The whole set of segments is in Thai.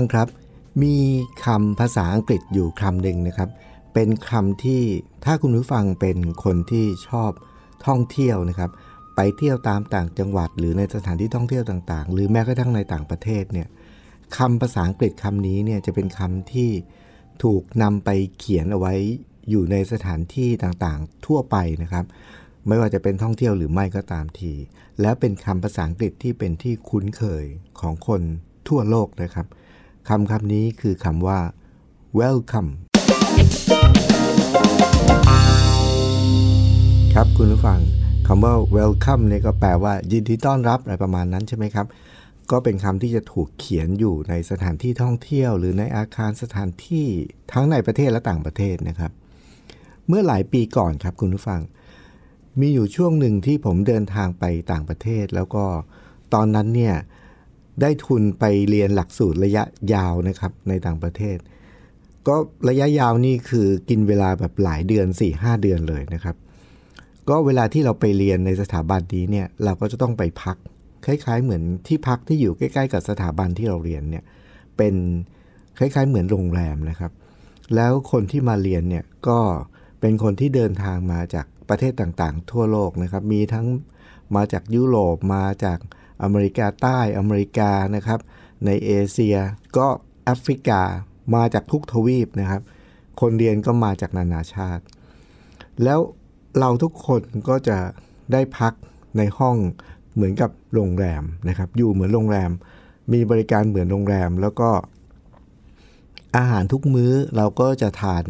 ังครับ มีคำภาษาอังกฤษอยู่คำหนึ่งนะครับ เป็นคำที่ถ้าคุณผู้ฟังเป็นคนที่ชอบท่องเที่ยวนะครับ ไปเที่ยวตามต่างจังหวัด หรือในสถานที่ท่องเที่ยวต่างๆ หรือแม้กระทั่งในต่างประเทศเนี่ยคำภาษาอังกฤษคำนี้เนี่ยจะเป็นคำที่ถูกนำไปเขียนเอาไว้อยู่ในสถานที่ต่างๆ ทั่วไปนะครับ ไม่ว่าจะเป็นท่องเที่ยวหรือไม่ก็ตามที แล้วเป็นคำภาษาอังกฤษที่เป็นที่คุ้นเคยของคนทั่วโลกนะครับ คำคำนี้คือคำว่า welcome ครับคุณผู้ฟังคำว่า welcome เนี่ยก็แปลว่า ยินดีต้อนรับอะไรประมาณนั้นใช่ไหมครับ ก็เป็นคำที่จะถูกเขียนอยู่ในสถานที่ท่องเที่ยว หรือในอาคารสถานที่ทั้งในประเทศและต่างประเทศนะครับ เมื่อหลายปีก่อนครับคุณผู้ฟัง มีอยู่ช่วงหนึ่งที่ผมเดินทางไปต่างประเทศ แล้วก็ตอนนั้นเนี่ย ได้ทุนไปเรียนหลักสูตรระยะยาวนะครับในต่างประเทศ ก็ระยะยาวนี่คือกินเวลาแบบหลายเดือน 4-5 เดือนเลยนะครับ ก็เวลาที่เราไปเรียนในสถาบันนี้เนี่ยเราก็จะต้องไปพัก คล้าย ๆ เหมือนที่พักที่อยู่ใกล้ ๆ กับสถาบันที่เราเรียนเนี่ยเป็นคล้าย ๆ เหมือนโรงแรมนะครับ แล้วคนที่มาเรียนเนี่ยก็เป็นคนที่เดินทางมาจากประเทศต่างๆ ทั่วโลกนะครับ มีทั้งมาจากยุโรปมาจาก อเมริกาใต้อเมริกานะครับ ในเอเชียก็แอฟริกามาจากทุกทวีปนะครับ คนเรียนก็มาจากนานาชาติ แล้วเราทุกคนก็จะได้พักในห้องเหมือนกับโรงแรมนะครับ อยู่เหมือนโรงแรม มีบริการเหมือนโรงแรม แล้วก็อาหารทุกมื้อเราก็จะทาน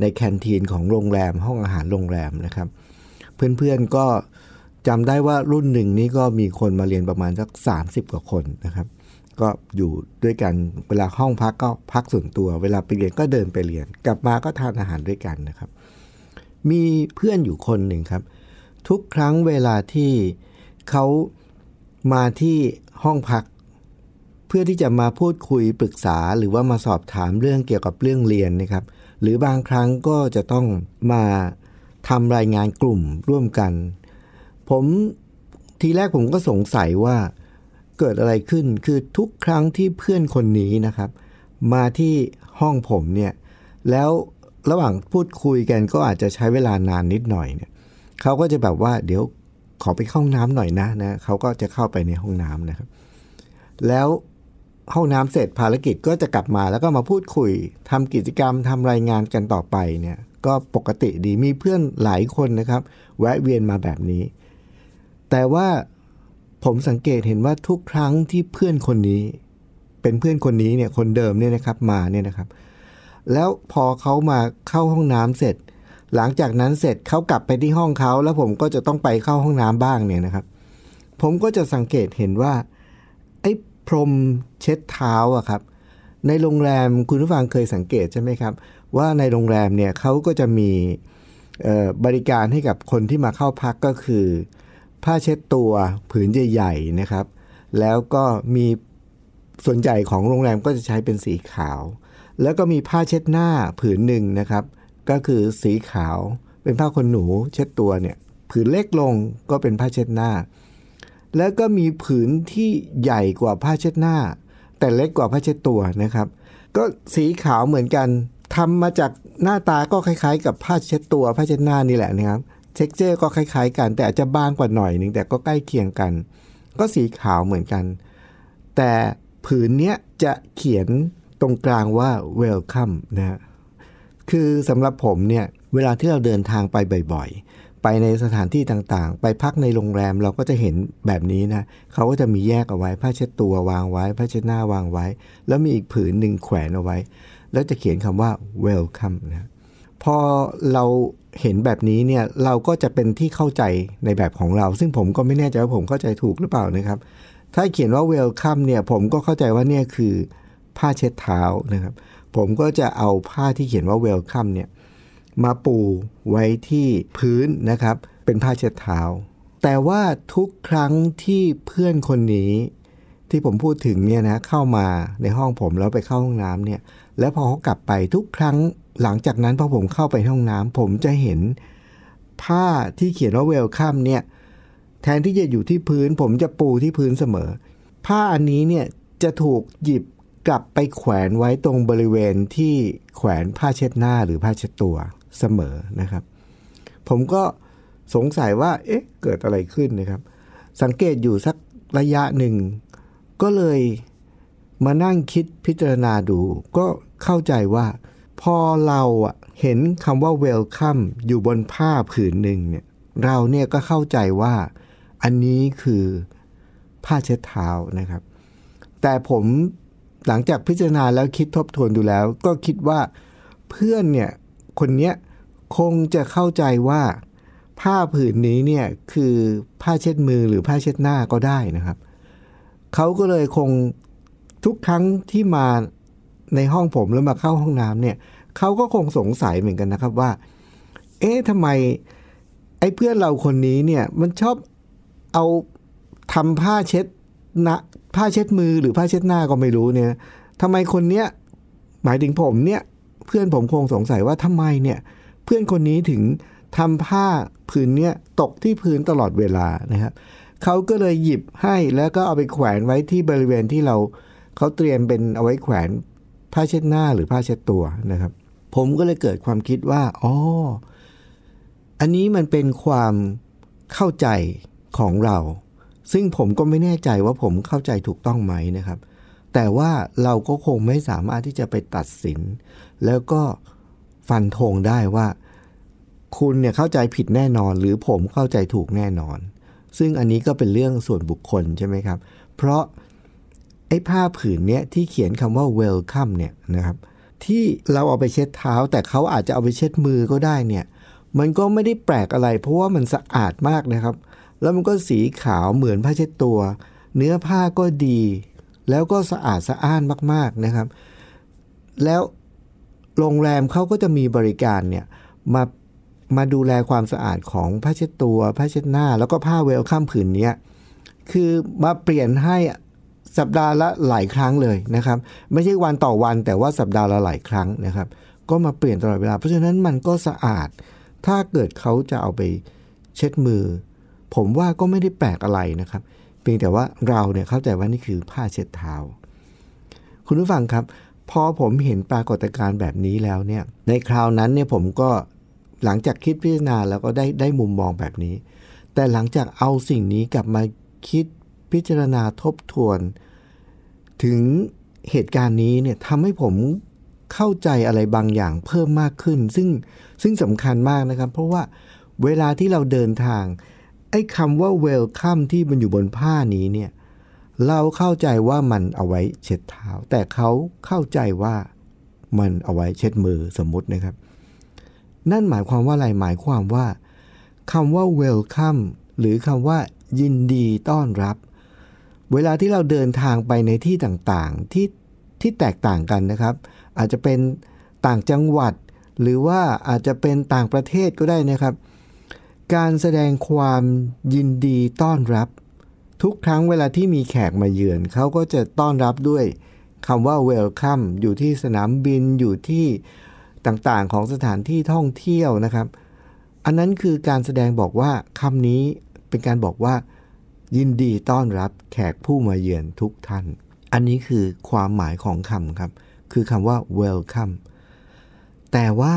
ในแคนทีนของโรงแรม ห้องอาหารโรงแรมนะครับ เพื่อนๆก็ จำได้ว่ารุ่นหนึ่งนี้ก็มีคนมาเรียนประมาณสัก30 กว่าคนนะครับ ก็อยู่ด้วยกันเวลาห้องพักก็พักส่วนตัว เวลาไปเรียนก็เดินไปเรียน กลับมาก็ทานอาหารด้วยกันนะครับ มีเพื่อนอยู่คนหนึ่งครับ ทุกครั้งเวลาที่เขามาที่ห้องพัก เพื่อที่จะมาพูดคุยปรึกษาหรือว่ามาสอบถามเรื่องเกี่ยวกับเรื่องเรียนนะครับ หรือบางครั้งก็จะต้องมาทำรายงานกลุ่มร่วมกัน ผมทีแรกผมก็สงสัยว่าเกิดอะไรขึ้นคือทุกครั้งที่เพื่อนคนนี้นะครับ มาที่ห้องผมเนี่ยแล้วระหว่างพูดคุยกันก็อาจจะใช้เวลานานนิดหน่อยเนี่ยเขาก็จะแบบว่าเดี๋ยวขอไปเข้าห้องน้ำหน่อยนะนะเขาก็จะเข้าไปในห้องน้ำนะครับ แล้วห้องน้ำเสร็จภารกิจก็จะกลับมาแล้วก็มาพูดคุยทำกิจกรรมทำรายงานกันต่อไปเนี่ยก็ปกติดีมีเพื่อนหลายคนนะครับ แวะเวียนมาแบบนี้ แต่ว่าผมสังเกตเห็นว่าทุกครั้งที่เพื่อนคนนี้ เป็นเพื่อนคนนี้เนี่ยคนเดิมเนี่ยนะครับมาเนี่ยนะครับ แล้วพอเขามาเข้าห้องน้ำเสร็จ หลังจากนั้นเสร็จเขากลับไปที่ห้องเขาแล้วผมก็จะต้องไปเข้าห้องน้ำบ้างเนี่ยนะครับ ผมก็จะสังเกตเห็นว่าไอ้พรมเช็ดเท้าอะครับ ในโรงแรมคุณผู้ฟังเคยสังเกตใช่ไหมครับ ว่าในโรงแรมเนี่ยเขาก็จะมีบริการให้กับคนที่มาเข้าพักก็คือ ผ้าเช็ดตัวผืนใหญ่ๆนะครับ แล้วก็มีส่วนใหญ่ของโรงแรมก็จะใช้เป็นสีขาว แล้วก็มีผ้าเช็ดหน้าผืนหนึ่งนะครับ ก็คือสีขาวเป็นผ้าขนหนูเช็ดตัวเนี่ยผืนเล็กลงก็เป็นผ้าเช็ดหน้า แล้วก็มีผืนที่ใหญ่กว่าผ้าเช็ดหน้า แต่เล็กกว่าผ้าเช็ดตัวนะครับ ก็สีขาวเหมือนกันทำมาจากหน้าตาก็คล้ายๆ กับผ้าเช็ดตัวผ้าเช็ดหน้านี่แหละนะครับ texture ก็คล้ายๆ กัน แต่อาจจะบางกว่าหน่อยหนึ่งแต่ก็ใกล้เคียงกัน ก็สีขาวเหมือนกัน แต่ผืนเนี้ยจะเขียนตรงกลางว่า welcome นะฮะคือสำหรับผมเนี่ย เวลาที่เราเดินทางไปบ่อยๆ ไปในสถานที่ต่างๆ ไปพักในโรงแรมเราก็จะเห็นแบบนี้นะ เขาก็จะมีแยกเอาไว้ผ้าเช็ดตัววางไว้ผ้าเช็ดหน้าวางไว้ แล้วมีอีกผืนหนึ่งแขวนเอาไว้ แล้วจะเขียนคำว่า welcome นะ พอเราเห็นแบบนี้เนี่ยเราก็จะเป็นที่เข้าใจในแบบของเรา ซึ่งผมก็ไม่แน่ใจว่าผมเข้าใจถูกหรือเปล่านะครับ ถ้าเขียนว่า welcome เนี่ยผมก็เข้าใจว่าเนี่ยคือผ้าเช็ดเท้านะครับ ผมก็จะเอาผ้าที่เขียนว่า welcome เนี่ยมาปูไว้ที่พื้นนะครับ เป็นผ้าเช็ดเท้า แต่ว่าทุกครั้งที่เพื่อนคนนี้ที่ผมพูดถึงเนี่ยนะเข้ามาในห้องผมแล้วไปเข้าห้องน้ำเนี่ย แล้วพอเขากลับไปทุกครั้ง หลังจากนั้นพอผมเข้าไปห้องน้ำผมจะเห็นผ้าที่เขียนว่าเวลคัมเนี่ยแทนที่จะอยู่ที่พื้น ผมจะปูที่พื้นเสมอ ผ้าอันนี้เนี่ยจะถูกหยิบกลับไปแขวนไว้ตรงบริเวณที่แขวนผ้าเช็ดหน้าหรือผ้าเช็ดตัวเสมอนะครับ ผมก็สงสัยว่า เอ๊ะ เกิดอะไรขึ้นนะครับ สังเกตอยู่สักระยะหนึ่ง ก็เลยมานั่งคิดพิจารณาดู ก็เข้าใจว่า พอเราเห็นคำว่า welcome อยู่บนผ้าผืนหนึ่งเนี่ยเราเนี่ยก็เข้าใจว่าอันนี้คือผ้าเช็ดเท้านะครับ แต่ผมหลังจากพิจารณาแล้วคิดทบทวนดูแล้ว ก็คิดว่าเพื่อนเนี่ยคนเนี้ยคงจะเข้าใจว่าผ้าผืนนี้เนี่ยคือผ้าเช็ดมือหรือผ้าเช็ดหน้าก็ได้นะครับ เขาก็เลยคงทุกครั้งที่มาในห้องผมแล้วมาเข้าห้องน้ำเนี่ย เขาก็คงสงสัยเหมือนกันนะครับว่า เอ๊ะทำไมไอ้เพื่อนเราคนนี้เนี่ยมันชอบเอาทำผ้าเช็ดนะผ้าเช็ดมือหรือผ้าเช็ดหน้าก็ไม่รู้เนี่ยทำไมคนเนี้ยหมายถึงผมเนี่ยเพื่อนผมคงสงสัยว่าทำไมเนี่ยเพื่อนคนนี้ถึงทำผ้าผืนเนี้ยตกที่พื้นตลอดเวลานะครับเขาก็เลยหยิบให้แล้วก็เอาไปแขวนไว้ที่บริเวณที่เราเขาเตรียมเป็นเอาไว้แขวน ผ้าเช็ดหน้าหรือผ้าเช็ดตัวนะครับ ผมก็เลยเกิดความคิดว่าอ๋ออันนี้มันเป็นความเข้าใจของเรา ซึ่งผมก็ไม่แน่ใจว่าผมเข้าใจถูกต้องไหมนะครับ แต่ว่าเราก็คงไม่สามารถที่จะไปตัดสิน แล้วก็ฟันธงได้ว่า คุณเนี่ยเข้าใจผิดแน่นอน หรือผมเข้าใจถูกแน่นอน ซึ่งอันนี้ก็เป็นเรื่องส่วนบุคคลใช่ไหมครับ เพราะ ไอ้ผ้าผืนเนี้ยที่เขียนคำว่า welcome เนี่ยนะครับ ที่เราเอาไปเช็ดเท้า แต่เขาอาจจะเอาไปเช็ดมือก็ได้เนี่ย มันก็ไม่ได้แปลกอะไร เพราะว่ามันสะอาดมากนะครับ แล้วมันก็สีขาวเหมือนผ้าเช็ดตัว เนื้อผ้าก็ดี แล้วก็สะอาดสะอ้านมากๆนะครับ แล้วโรงแรมเขาก็จะมีบริการเนี่ยมามาดูแลความสะอาดของผ้าเช็ดตัวผ้าเช็ดหน้า แล้วก็ผ้าเวลคัมผืนเนี้ยคือมาเปลี่ยนให้ สัปดาห์ละหลายครั้งเลยนะครับ ไม่ใช่วันต่อวันแต่ว่าสัปดาห์ละหลายครั้งนะครับ ก็มาเปลี่ยนตลอดเวลา เพราะฉะนั้นมันก็สะอาด ถ้าเกิดเขาจะเอาไปเช็ดมือ ผมว่าก็ไม่ได้แปลกอะไรนะครับ เพียงแต่ว่าเราเนี่ยเข้าใจว่านี่คือผ้าเช็ดเท้า คุณผู้ฟังครับ พอผมเห็นปรากฏการณ์แบบนี้แล้วเนี่ย ในคราวนั้นเนี่ยผมก็หลังจากคิดพิจารณาแล้วก็ได้ได้มุมมองแบบนี้ แต่หลังจากเอาสิ่งนี้กลับมาคิด พิจารณาทบทวน ถึงเหตุการณ์นี้เนี่ยทำให้ผมเข้าใจอะไรบางอย่างเพิ่มมากขึ้น ซึ่งซึ่งสำคัญมากนะครับ เพราะว่าเวลาที่เราเดินทาง ไอ้คำว่า welcome ที่มันอยู่บนผ้านี้เนี่ยเราเข้าใจว่ามันเอาไว้เช็ดเท้า แต่เขาเข้าใจว่ามันเอาไว้เช็ดมือสมมตินะครับ นั่นหมายความว่าอะไรหมายความว่าคำว่า welcome หรือคำว่ายินดีต้อนรับ เวลาที่เราเดินทางไปในที่ต่างๆที่ที่แตกต่างกันนะครับ อาจจะเป็นต่างจังหวัด หรือว่าอาจจะเป็นต่างประเทศก็ได้นะครับ การแสดงความยินดีต้อนรับ ทุกครั้งเวลาที่มีแขกมาเยือนเขาก็จะต้อนรับด้วยคำว่า welcome อยู่ที่สนามบินอยู่ที่ต่างๆของสถานที่ท่องเที่ยวนะครับ อันนั้นคือการแสดงบอกว่าคำนี้เป็นการบอกว่า ยินดีต้อนรับแขกผู้มาเยือนทุกท่าน อันนี้คือความหมายของคำครับ คือคำว่า welcome แต่ว่า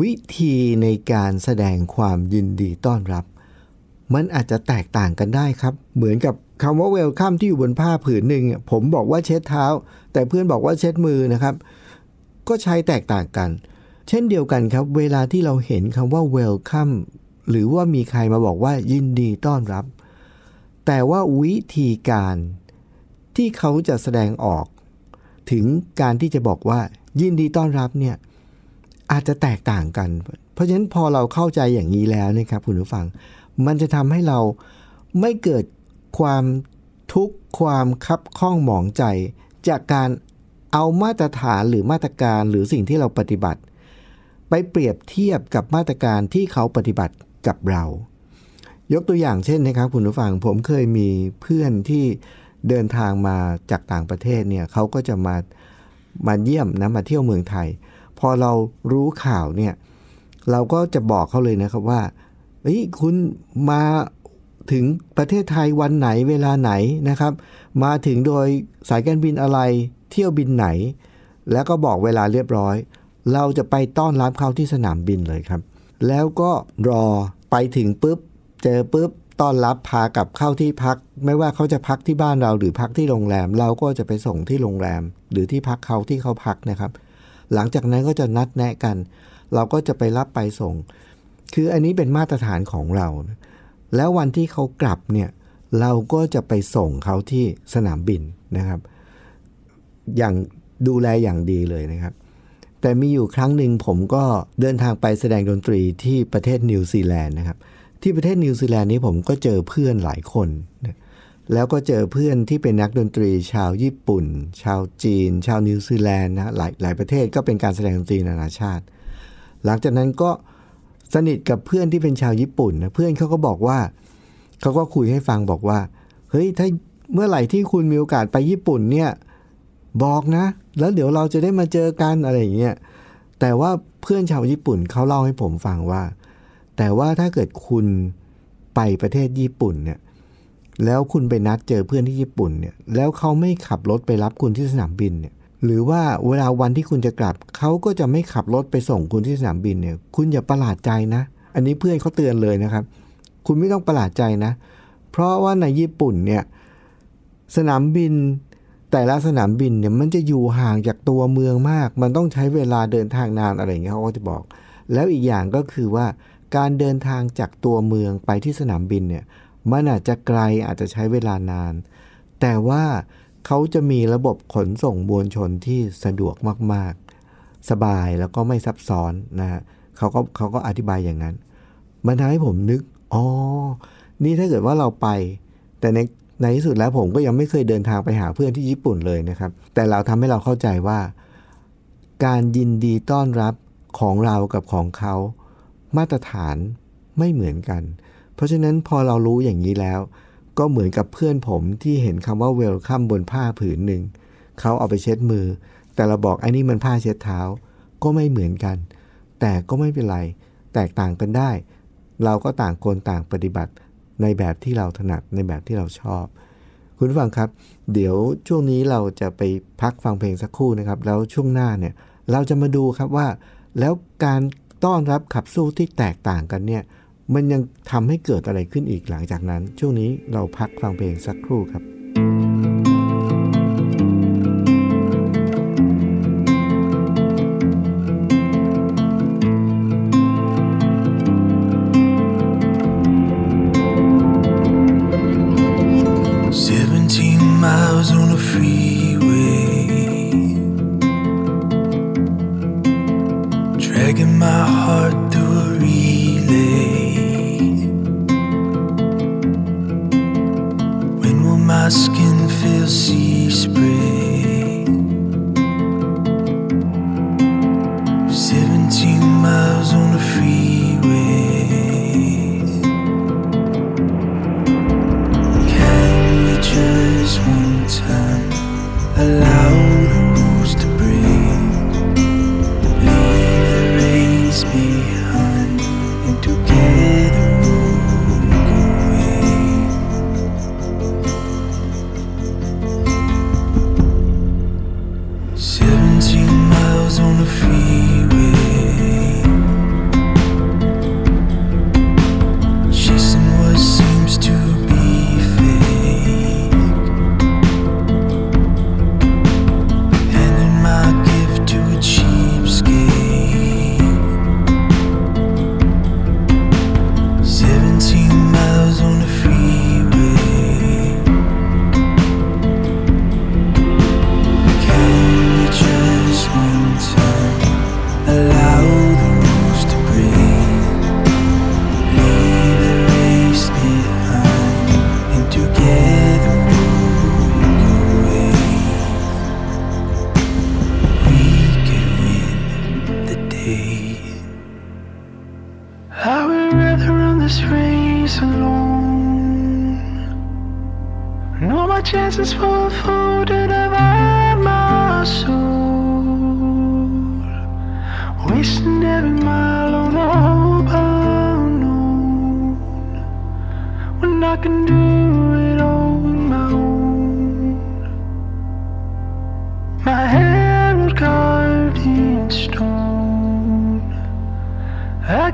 วิธีในการแสดงความยินดีต้อนรับ มันอาจจะแตกต่างกันได้ครับ เหมือนกับคำว่า welcome ที่อยู่บนผ้าผืนหนึ่ง ผมบอกว่าเช็ดเท้า แต่เพื่อนบอกว่าเช็ดมือนะครับ ก็ใช้แตกต่างกัน เช่นเดียวกันครับ เวลาที่เราเห็นคำว่า welcome หรือว่ามีใครมาบอกว่ายินดีต้อนรับ แต่ว่าวิธีการที่เขาจะแสดงออก ถึงการที่จะบอกว่ายินดีต้อนรับเนี่ยอาจจะแตกต่างกัน เพราะฉะนั้นพอเราเข้าใจอย่างนี้แล้วนะครับคุณผู้ฟัง มันจะทำให้เราไม่เกิดความทุกข์ความคับข้องหมองใจ จากการเอามาตรฐานหรือมาตรการหรือสิ่งที่เราปฏิบัติ ไปเปรียบเทียบกับมาตรการที่เขาปฏิบัติกับเรา ยกตัวอย่างเช่นนะครับคุณผู้ฟังผมเคยมีเพื่อนที่เดินทางมาจากต่างประเทศเนี่ยเขาก็จะมามาเยี่ยมนะมาเที่ยวเมืองไทย พอเรารู้ข่าวเนี่ยเราก็จะบอกเขาเลยนะครับว่าเฮ้ยคุณมาถึงประเทศไทยวันไหนเวลาไหนนะครับ มาถึงโดยสายการบินอะไรเที่ยวบินไหน แล้วก็บอกเวลาเรียบร้อย เราจะไปต้อนรับเขาที่สนามบินเลยครับ แล้วก็รอไปถึงปุ๊บ เจอปุ๊บต้อนรับพากลับเข้าที่พัก ไม่ว่าเขาจะพักที่บ้านเราหรือพักที่โรงแรม เราก็จะไปส่งที่โรงแรม หรือที่พักเขาที่เขาพักนะครับ หลังจากนั้นก็จะนัดแนะกัน เราก็จะไปรับไปส่ง คืออันนี้เป็นมาตรฐานของเรา แล้ววันที่เขากลับเนี่ยเราก็จะไปส่งเขาที่สนามบินนะครับ อย่างดูแลอย่างดีเลยนะครับ แต่มีอยู่ครั้งหนึ่งผมก็เดินทางไปแสดงดนตรีที่ประเทศนิวซีแลนด์นะครับ ที่ประเทศนิวซีแลนด์นี้ผมก็เจอเพื่อนหลายคน แล้วก็เจอเพื่อนที่เป็นนักดนตรีชาวญี่ปุ่น ชาวจีน ชาวนิวซีแลนด์นะหลายหลายประเทศก็เป็นการแสดงดนตรีนานาชาติ หลังจากนั้นก็สนิทกับเพื่อนที่เป็นชาวญี่ปุ่นนะเพื่อนเขาก็บอกว่าเขาก็คุยให้ฟังบอกว่าเฮ้ยถ้าเมื่อไหร่ที่คุณมีโอกาสไปญี่ปุ่นเนี่ยบอกนะ แล้วเดี๋ยวเราจะได้มาเจอกันอะไรอย่างเงี้ยแต่ว่าเพื่อนชาวญี่ปุ่นเขาเล่าให้ผมฟังว่า แต่ว่าถ้าเกิดคุณไปประเทศญี่ปุ่นเนี่ยแล้วคุณไปนัดเจอเพื่อนที่ญี่ปุ่นเนี่ยแล้วเขาไม่ขับรถไปรับคุณที่สนามบินเนี่ยหรือว่าเวลาวันที่คุณจะกลับ เขาก็จะไม่ขับรถไปส่งคุณที่สนามบินเนี่ย คุณอย่าประหลาดใจนะ อันนี้เพื่อนเขาเตือนเลยนะครับ คุณไม่ต้องประหลาดใจนะ เพราะว่าในญี่ปุ่นเนี่ยสนามบิน แต่ละสนามบินเนี่ยมันจะอยู่ห่างจากตัวเมืองมาก มันต้องใช้เวลาเดินทางนานอะไรอย่างเงี้ยเขาก็จะบอก แล้วอีกอย่างก็คือว่า การเดินทางจากตัวเมืองไปที่สนามบินเนี่ยมันอาจจะไกลอาจจะใช้เวลานาน แต่ว่าเขาจะมีระบบขนส่งมวลชนที่สะดวกมากๆ สบายแล้วก็ไม่ซับซ้อนนะฮะเขาก็เขาก็อธิบายอย่างนั้น มันทำให้ผมนึกอ๋อนี่ถ้าเกิดว่าเราไป แต่ในในที่สุดแล้วผมก็ยังไม่เคยเดินทางไปหาเพื่อนที่ญี่ปุ่นเลยนะครับ แต่เราทำให้เราเข้าใจว่า การยินดีต้อนรับของเรากับของเขา มาตรฐานไม่เหมือนกัน เพราะฉะนั้นพอเรารู้อย่างนี้แล้ว ก็เหมือนกับเพื่อนผมที่เห็นคำว่าเวลคัมบนผ้าผืนหนึ่ง เขาเอาไปเช็ดมือ แต่เราบอกไอ้นี่มันผ้าเช็ดเท้า ก็ไม่เหมือนกัน แต่ก็ไม่เป็นไร แตกต่างกันได้ เราก็ต่างคนต่างปฏิบัติในแบบที่เราถนัดในแบบที่เราชอบ คุณฟังครับ เดี๋ยวช่วงนี้เราจะไปพักฟังเพลงสักครู่นะครับ แล้วช่วงหน้าเนี่ยเราจะมาดูครับว่า แล้วการ ต้อนรับขับสู้ที่แตกต่างกันเนี่ย มันยังทำให้เกิดอะไรขึ้นอีกหลังจากนั้น ช่วงนี้เราพักฟังเพลงสักครู่ครับ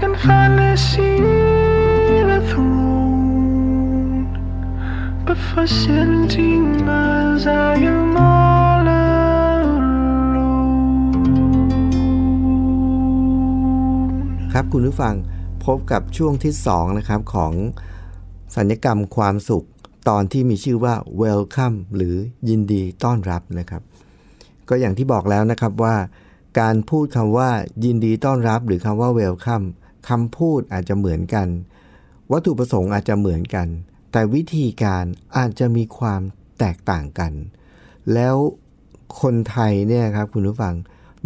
I can finally see the throne. But for 17 miles I am all alone. ครับคุณผู้ฟังพบกับช่วงที่ 2 นะครับ ของสัญญกรรมความสุขตอนที่มีชื่อว่า Welcome หรือยินดีต้อนรับนะครับ ก็อย่างที่บอกแล้วนะครับว่า การพูดคำว่ายินดีต้อนรับ หรือคำว่า Welcome คำพูดอาจจะเหมือนกัน วัตถุประสงค์อาจจะเหมือนกัน แต่วิธีการอาจจะมีความแตกต่างกัน แล้วคนไทยเนี่ยครับคุณผู้ฟัง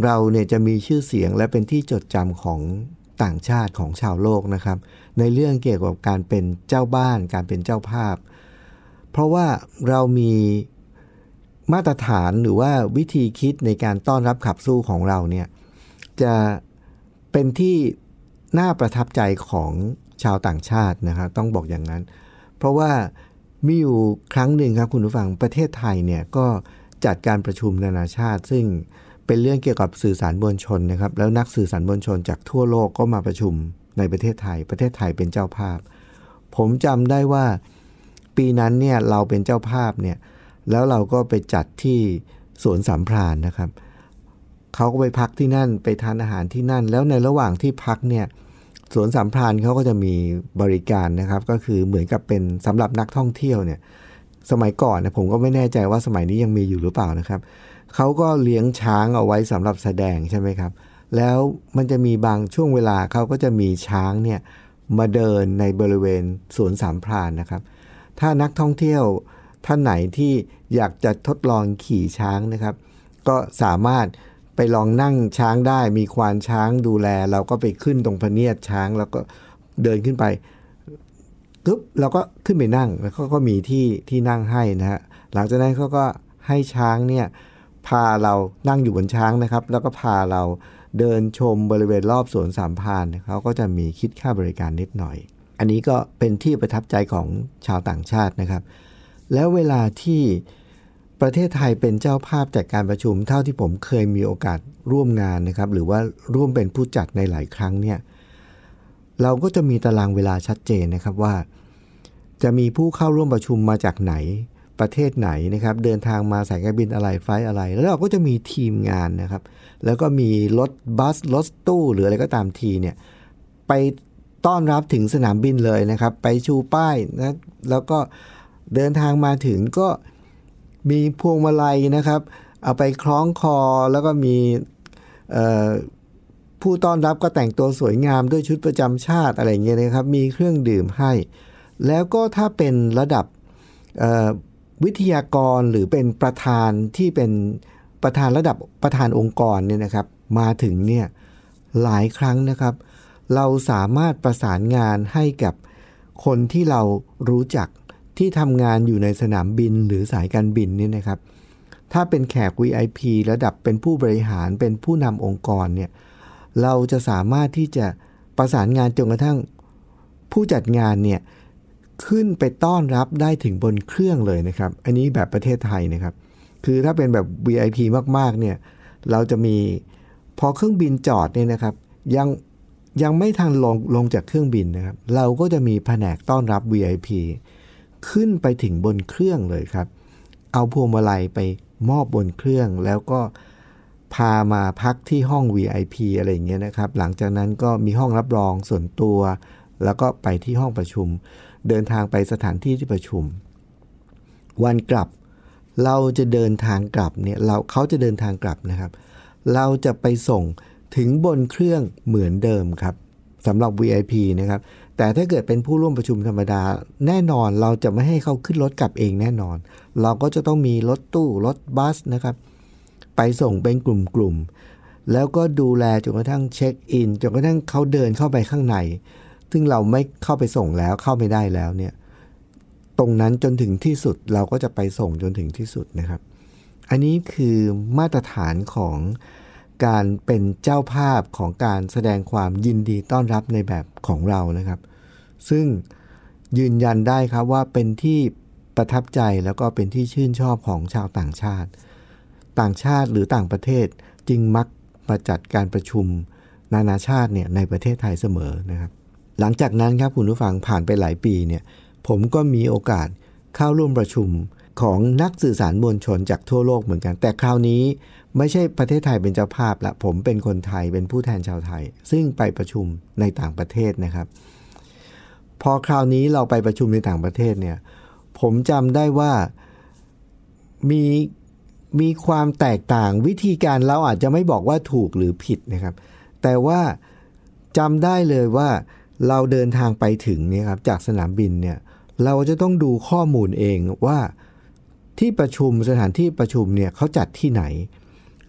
เราเนี่ยจะมีชื่อเสียงและเป็นที่จดจำของต่างชาติของชาวโลกนะครับ ในเรื่องเกี่ยวกับการเป็นเจ้าบ้านการเป็นเจ้าภาพ เพราะว่าเรามีมาตรฐานหรือว่าวิธีคิดในการต้อนรับขับสู้ของเราเนี่ยจะเป็นที่ น่าประทับใจของชาวต่างชาตินะครับต้องบอกอย่างนั้น เพราะว่ามีอยู่ครั้งหนึ่งครับคุณผู้ฟังประเทศไทยเนี่ยก็จัดการประชุมนานาชาติ ซึ่งเป็นเรื่องเกี่ยวกับสื่อสารมวลชนนะครับ แล้วนักสื่อสารมวลชนจากทั่วโลกก็มาประชุมในประเทศไทย ประเทศไทยเป็นเจ้าภาพ ผมจำได้ว่าปีนั้นเนี่ยเราเป็นเจ้าภาพเนี่ยแล้วเราก็ไปจัดที่สวนสามพรานนะครับ เขาก็ไปพักที่นั่นไปทานอาหารที่นั่น แล้วในระหว่างที่พักเนี่ยสวนสามพรานเขาก็จะมีบริการนะครับ ก็คือเหมือนกับเป็นสำหรับนักท่องเที่ยวเนี่ยสมัยก่อนนะผมก็ไม่แน่ใจว่าสมัยนี้ยังมีอยู่หรือเปล่านะครับเขาก็เลี้ยงช้างเอาไว้สำหรับแสดงใช่ไหมครับ แล้วมันจะมีบางช่วงเวลาเขาก็จะมีช้างเนี่ยมาเดินในบริเวณสวนสามพรานนะครับ ถ้านักท่องเที่ยวท่านไหนที่อยากจะทดลองขี่ช้างนะครับ ก็สามารถ ไปลองนั่งช้างได้มีควานช้างดูแล เราก็ไปขึ้นตรงพเนียดช้างแล้วก็เดินขึ้นไปปุ๊บเราก็ขึ้นไปนั่งแล้วเขาก็มีที่ที่นั่งให้นะฮะหลังจากนั้นเขาก็ให้ช้างเนี่ยพาเรานั่งอยู่บนช้างนะครับ แล้วก็พาเราเดินชมบริเวณรอบสวนสามพานเขาก็จะมีคิดค่าบริการนิดหน่อย อันนี้ก็เป็นที่ประทับใจของชาวต่างชาตินะครับ แล้วเวลาที่ ประเทศไทยเป็นเจ้าภาพจัดการประชุม เท่าที่ผมเคยมีโอกาสร่วมงานนะครับ หรือว่าร่วมเป็นผู้จัดในหลายครั้งเนี่ยเราก็จะมีตารางเวลาชัดเจนนะครับว่า จะมีผู้เข้าร่วมประชุมมาจากไหน ประเทศไหนนะครับ เดินทางมาสายการบินอะไรไฟล์อะไร แล้วเราก็จะมีทีมงานนะครับ แล้วก็มีรถบัสรถตู้หรืออะไรก็ตามทีเนี่ยไปต้อนรับถึงสนามบินเลยนะครับ ไปชูป้ายนะแล้วก็เดินทางมาถึงก็ มีพวงมาลัยนะครับ เอาไปคล้องคอแล้วก็มีผู้ต้อนรับก็แต่งตัวสวยงามด้วยชุดประจำชาติอะไรเงี้ยนะครับ มีเครื่องดื่มให้ แล้วก็ถ้าเป็นระดับวิทยากรหรือเป็นประธานที่เป็นประธานระดับประธานองค์กรเนี่ยนะครับ มาถึงเนี่ยหลายครั้งนะครับ เราสามารถประสานงานให้กับคนที่เรารู้จัก ที่ทำงานอยู่ในสนามบินหรือสายการบินนี่นะครับ ถ้าเป็นแขก VIP ระดับเป็นผู้บริหารเป็นผู้นำองค์กรเนี่ยเราจะสามารถที่จะประสานงานจนกระทั่งผู้จัดงานเนี่ยขึ้นไปต้อนรับได้ถึงบนเครื่องเลยนะครับ อันนี้แบบประเทศไทยนะครับ คือถ้าเป็นแบบ VIP มากๆเนี่ยเราจะมีพอเครื่องบินจอดเนี่ยนะครับ ยังยังไม่ทันลงลงจากเครื่องบินนะครับ เราก็จะมีแผนกต้อนรับ VIP ขึ้นไปถึงบนเครื่องเลยครับ เอาพวงมาลัยไปมอบบนเครื่อง แล้วก็พามาพักที่ห้อง VIP อะไรอย่างเงี้ยนะครับ หลังจากนั้นก็มีห้องรับรองส่วนตัว แล้วก็ไปที่ห้องประชุม เดินทางไปสถานที่ที่ประชุม วันกลับ เราจะเดินทางกลับเนี่ยเราเขาจะเดินทางกลับนะครับ เราจะไปส่งถึงบนเครื่องเหมือนเดิมครับ สำหรับ VIP นะครับ แต่ถ้าเกิดเป็นผู้ร่วมประชุมธรรมดา แน่นอนเราจะไม่ให้เขาขึ้นรถกลับเองแน่นอน เราก็จะต้องมีรถตู้รถบัสนะครับ ไปส่งเป็นกลุ่มๆ แล้วก็ดูแลจนกระทั่งเช็คอินจนกระทั่งเขาเดินเข้าไปข้างใน ซึ่งเราไม่เข้าไปส่งแล้วเข้าไม่ได้แล้วเนี่ย ตรงนั้นจนถึงที่สุดเราก็จะไปส่งจนถึงที่สุดนะครับ อันนี้คือมาตรฐานของ การเป็นเจ้าภาพของการแสดงความยินดีต้อนรับในแบบของเรานะครับ ซึ่งยืนยันได้ครับว่าเป็นที่ประทับใจแล้วก็เป็นที่ชื่นชอบของชาวต่างชาติ ต่างชาติหรือต่างประเทศจึงมักมาจัดการประชุมนานาชาติเนี่ยในประเทศไทยเสมอนะครับ หลังจากนั้นครับคุณผู้ฟังผ่านไปหลายปีเนี่ยผมก็มีโอกาสเข้าร่วมประชุม ของนักสื่อสารมวลชนจากทั่วโลกเหมือนกัน แต่คราวนี้ไม่ใช่ประเทศไทยเป็นเจ้าภาพละผมเป็นคนไทยเป็นผู้แทนชาวไทย ซึ่งไปประชุมในต่างประเทศนะครับ พอคราวนี้เราไปประชุมในต่างประเทศเนี่ยผมจำได้ว่ามีมีความแตกต่างวิธีการเราอาจจะไม่บอกว่าถูกหรือผิดนะครับ แต่ว่าจำได้เลยว่าเราเดินทางไปถึงเนี่ยครับจากสนามบินเนี่ยเราจะต้องดูข้อมูลเองว่า ที่ประชุมสถานที่ประชุมเนี่ยเขาจัดที่ไหน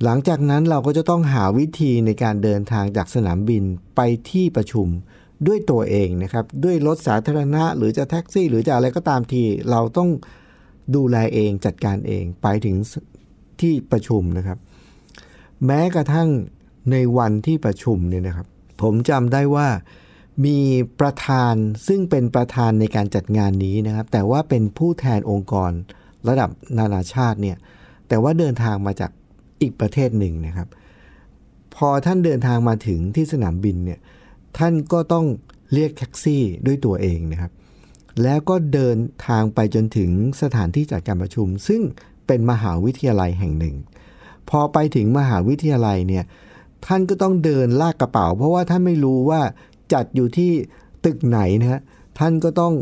หลังจากนั้นเราก็จะต้องหาวิธีในการเดินทางจากสนามบินไปที่ประชุมด้วยตัวเองนะครับ ด้วยรถสาธารณะ หรือจะแท็กซี่ หรือจะอะไรก็ตามทีเราต้องดูแลเองจัดการเองไปถึงที่ประชุมนะครับ แม้กระทั่งในวันที่ประชุมเนี่ยนะครับ ผมจำได้ว่ามีประธานซึ่งเป็นประธานในการจัดงานนี้นะครับ แต่ว่าเป็นผู้แทนองค์กร ระดับนานาชาติเนี่ยแต่ว่าเดินทางมาจากอีกประเทศหนึ่งนะครับ พอท่านเดินทางมาถึงที่สนามบินเนี่ยท่านก็ต้องเรียกแท็กซี่ด้วยตัวเองนะครับ แล้วก็เดินทางไปจนถึงสถานที่จัดการประชุม ซึ่งเป็นมหาวิทยาลัยแห่งหนึ่ง พอไปถึงมหาวิทยาลัยเนี่ยท่านก็ต้องเดินลากกระเป๋า เพราะว่าท่านไม่รู้ว่าจัดอยู่ที่ตึกไหนนะฮะท่านก็ต้อง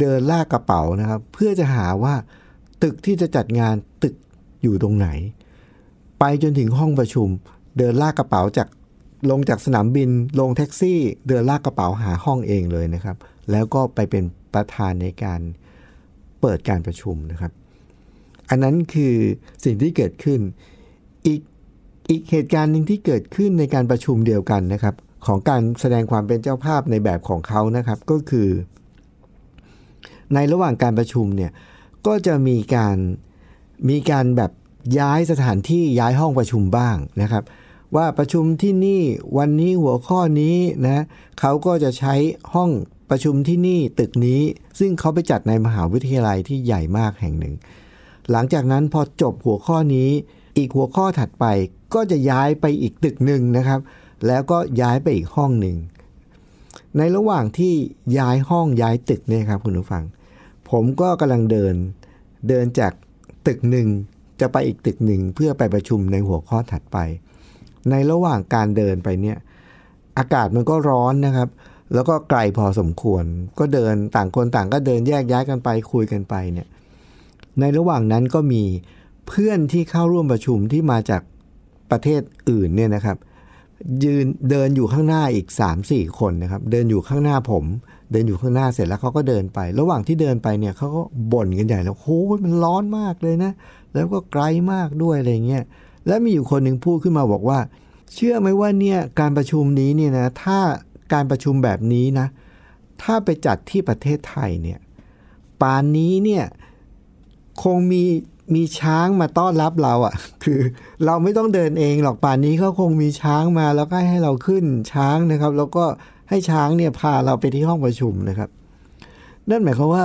เดินลากกระเป๋านะครับ เพื่อจะหาว่า ตึกที่จะจัดงานตึกอยู่ตรงไหน ไปจนถึงห้องประชุม เดินลากกระเป๋าจากลงจากสนามบิน ลงแท็กซี่ เดินลากกระเป๋าหาห้องเองเลยนะครับ แล้วก็ไปเป็นประธานในการเปิดการประชุมนะครับ อันนั้นคือสิ่งที่เกิดขึ้นอีกอีกเหตุการณ์หนึ่งที่เกิดขึ้นในการประชุมเดียวกันนะครับ ของการแสดงความเป็นเจ้าภาพในแบบของเขานะครับ ก็คือ ในระหว่างการประชุมเนี่ย ก็จะมีการมีการแบบย้ายสถานที่ย้ายห้องประชุมบ้างนะครับ ว่าประชุมที่นี่วันนี้หัวข้อนี้นะเขาก็จะใช้ห้องประชุมที่นี่ตึกนี้ ซึ่งเขาไปจัดในมหาวิทยาลัยที่ใหญ่มากแห่งหนึ่ง หลังจากนั้นพอจบหัวข้อนี้ อีกหัวข้อถัดไปก็จะย้ายไปอีกตึกหนึ่งนะครับ แล้วก็ย้ายไปอีกห้องหนึ่งในระหว่างที่ย้ายห้องย้ายตึกเนี่ยครับคุณผู้ฟัง ผมก็กำลังเดิน เดินจากตึกหนึ่งจะไปอีกตึกหนึ่งเพื่อไปประชุมในหัวข้อถัดไป ในระหว่างการเดินไปเนี่ย อากาศมันก็ร้อนนะครับ แล้วก็ไกลพอสมควร ก็เดินต่างคนต่างก็เดินแยกย้ายกันไปคุยกันไปเนี่ย ในระหว่างนั้นก็มีเพื่อนที่เข้าร่วมประชุมที่มาจากประเทศอื่นเนี่ยนะครับ ยืนเดินอยู่ข้างหน้าอีก 3-4 คนนะครับ เดินอยู่ข้างหน้าผม เดินอยู่ข้างหน้าเสร็จแล้วเขาก็เดินไป ระหว่างที่เดินไปเนี่ยเขาก็บ่นกันใหญ่แล้วโอ้ยมันร้อนมากเลยนะ แล้วก็ไกลมากด้วยอะไรเงี้ยแล้วมีอยู่คนหนึ่งพูดขึ้นมาบอกว่า เชื่อไหมว่าเนี่ยการประชุมนี้เนี่ยนะถ้าการประชุมแบบนี้นะ ถ้าไปจัดที่ประเทศไทยเนี่ยป่านนี้เนี่ยคงมี มีช้างมาต้อนรับเราอะ่ะ คือเราไม่ต้องเดินเองหรอกป่านนี้เขาคงมีช้างมาแล้วก็ให้เราขึ้นช้างนะครับ แล้วก็ให้ช้างเนี่ยพาเราไปที่ห้องประชุมนะครับ นั่นหมายความว่า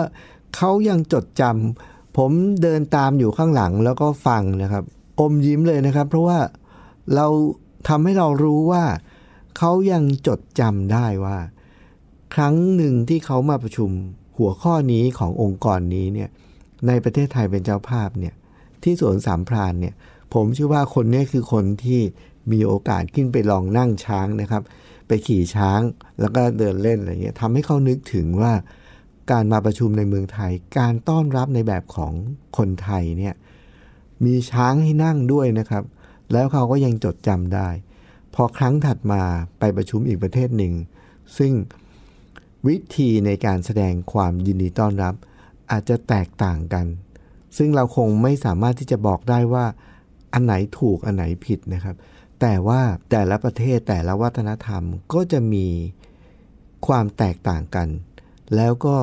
เขายังจดจำผมเดินตามอยู่ข้างหลังแล้วก็ฟังนะครับ อมยิ้มเลยนะครับ เพราะว่าเราทำให้เรารู้ว่าเขายังจดจำได้ว่า ครั้งหนึ่งที่เขามาประชุมหัวข้อนี้ขององค์กรนี้เนี่ย ในประเทศไทยเป็นเจ้าภาพเนี่ยที่สวนสามพรานเนี่ยผมเชื่อว่าคนนี้คือคนที่มีโอกาสขึ้นไปลองนั่งช้างนะครับ ไปขี่ช้างแล้วก็เดินเล่นอะไรเงี้ยทำให้เขานึกถึงว่าการมาประชุมในเมืองไทย การต้อนรับในแบบของคนไทยเนี่ยมีช้างให้นั่งด้วยนะครับ แล้วเขาก็ยังจดจำได้ พอครั้งถัดมาไปประชุมอีกประเทศหนึ่ง ซึ่งวิธีในการแสดงความยินดีต้อนรับ อาจจะแตกต่างกัน ซึ่งเราคงไม่สามารถที่จะบอกได้ว่า อันไหนถูกอันไหนผิดนะครับ แต่ว่าแต่ละประเทศแต่ละวัฒนธรรมก็จะมีความแตกต่างกัน แล้วก็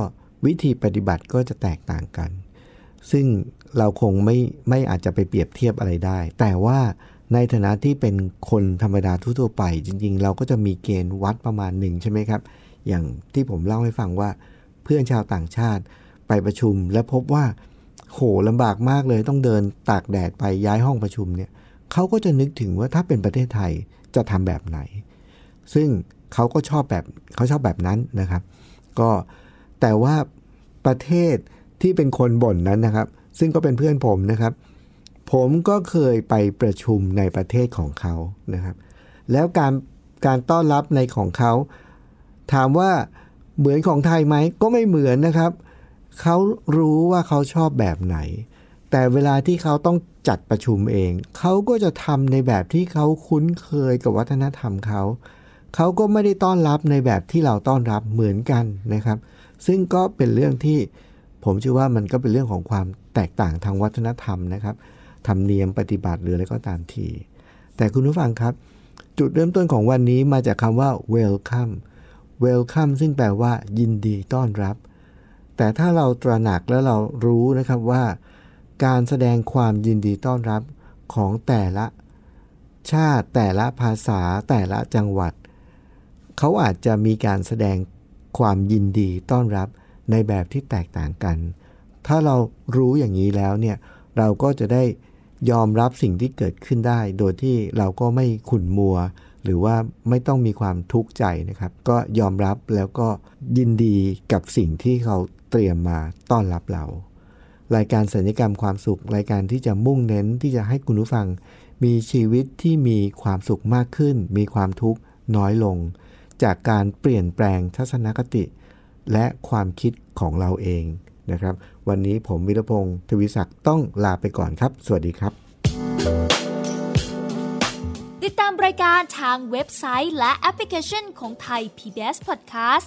วิธีปฏิบัติก็จะแตกต่างกัน ซึ่งเราคงไม่ไม่อาจจะไปเปรียบเทียบอะไรได้ แต่ว่าในฐานะที่เป็นคนธรรมดาทั่วไป จริง ๆ เราก็จะมีเกณฑ์วัดประมาณหนึ่งใช่ไหมครับ อย่างที่ผมเล่าให้ฟังว่าเพื่อนชาวต่างชาติ ไปประชุม และพบว่า โหลำบากมากเลยต้องเดินตากแดดไปย้ายห้องประชุมเนี่ยเขาก็จะนึกถึงว่าถ้าเป็นประเทศไทยจะทำแบบไหน ซึ่งเขาก็ชอบแบบเขาชอบแบบนั้นนะครับ ก็แต่ว่าประเทศที่เป็นคนบ่นนั้นนะครับ ซึ่งก็เป็นเพื่อนผมนะครับ ผมก็เคยไปประชุมในประเทศของเขานะครับ แล้วการการต้อนรับในของเขา ถามว่าเหมือนของไทยไหมก็ไม่เหมือนนะครับ เขารู้ว่าเขาชอบแบบไหน แต่เวลาที่เขาต้องจัดประชุมเอง เขาก็จะทำในแบบที่เขาคุ้นเคยกับวัฒนธรรมเขา เขาก็ไม่ได้ต้อนรับในแบบที่เราต้อนรับเหมือนกันนะครับ ซึ่งก็เป็นเรื่องที่ผมเชื่อว่ามันก็เป็นเรื่องของความแตกต่างทางวัฒนธรรมนะครับธรรมเนียมปฏิบัติหรืออะไรก็ตามที แต่คุณผู้ฟังครับ จุดเริ่มต้นของวันนี้มาจากคำว่า welcome welcome ซึ่งแปลว่า ยินดีต้อนรับ แต่ถ้าเราตระหนักแล้วเรารู้นะครับว่า การแสดงความยินดีต้อนรับของแต่ละชาติแต่ละภาษาแต่ละจังหวัด เขาอาจจะมีการแสดงความยินดีต้อนรับในแบบที่แตกต่างกัน ถ้าเรารู้อย่างนี้แล้วเนี่ยเราก็จะได้ยอมรับสิ่งที่เกิดขึ้นได้ โดยที่เราก็ไม่ขุ่นมัว หรือว่าไม่ต้องมีความทุกข์ใจนะครับ ก็ยอมรับแล้วก็ยินดีกับสิ่งที่เขา เตรียมมาต้อนรับเรา รายการสัญญกรรมความสุข รายการที่จะมุ่งเน้นที่จะให้คุณผู้ฟัง มีชีวิตที่มีความสุขมากขึ้น มีความทุกข์น้อยลง จากการเปลี่ยนแปลงทัศนคติ และความคิดของเราเองนะครับ วันนี้ผมวิรพงศ์ทวิศักดิ์ต้องลาไปก่อนครับ สวัสดีครับ ติดตามรายการทางเว็บไซต์และแอปพลิเคชันของไทย PBS Podcast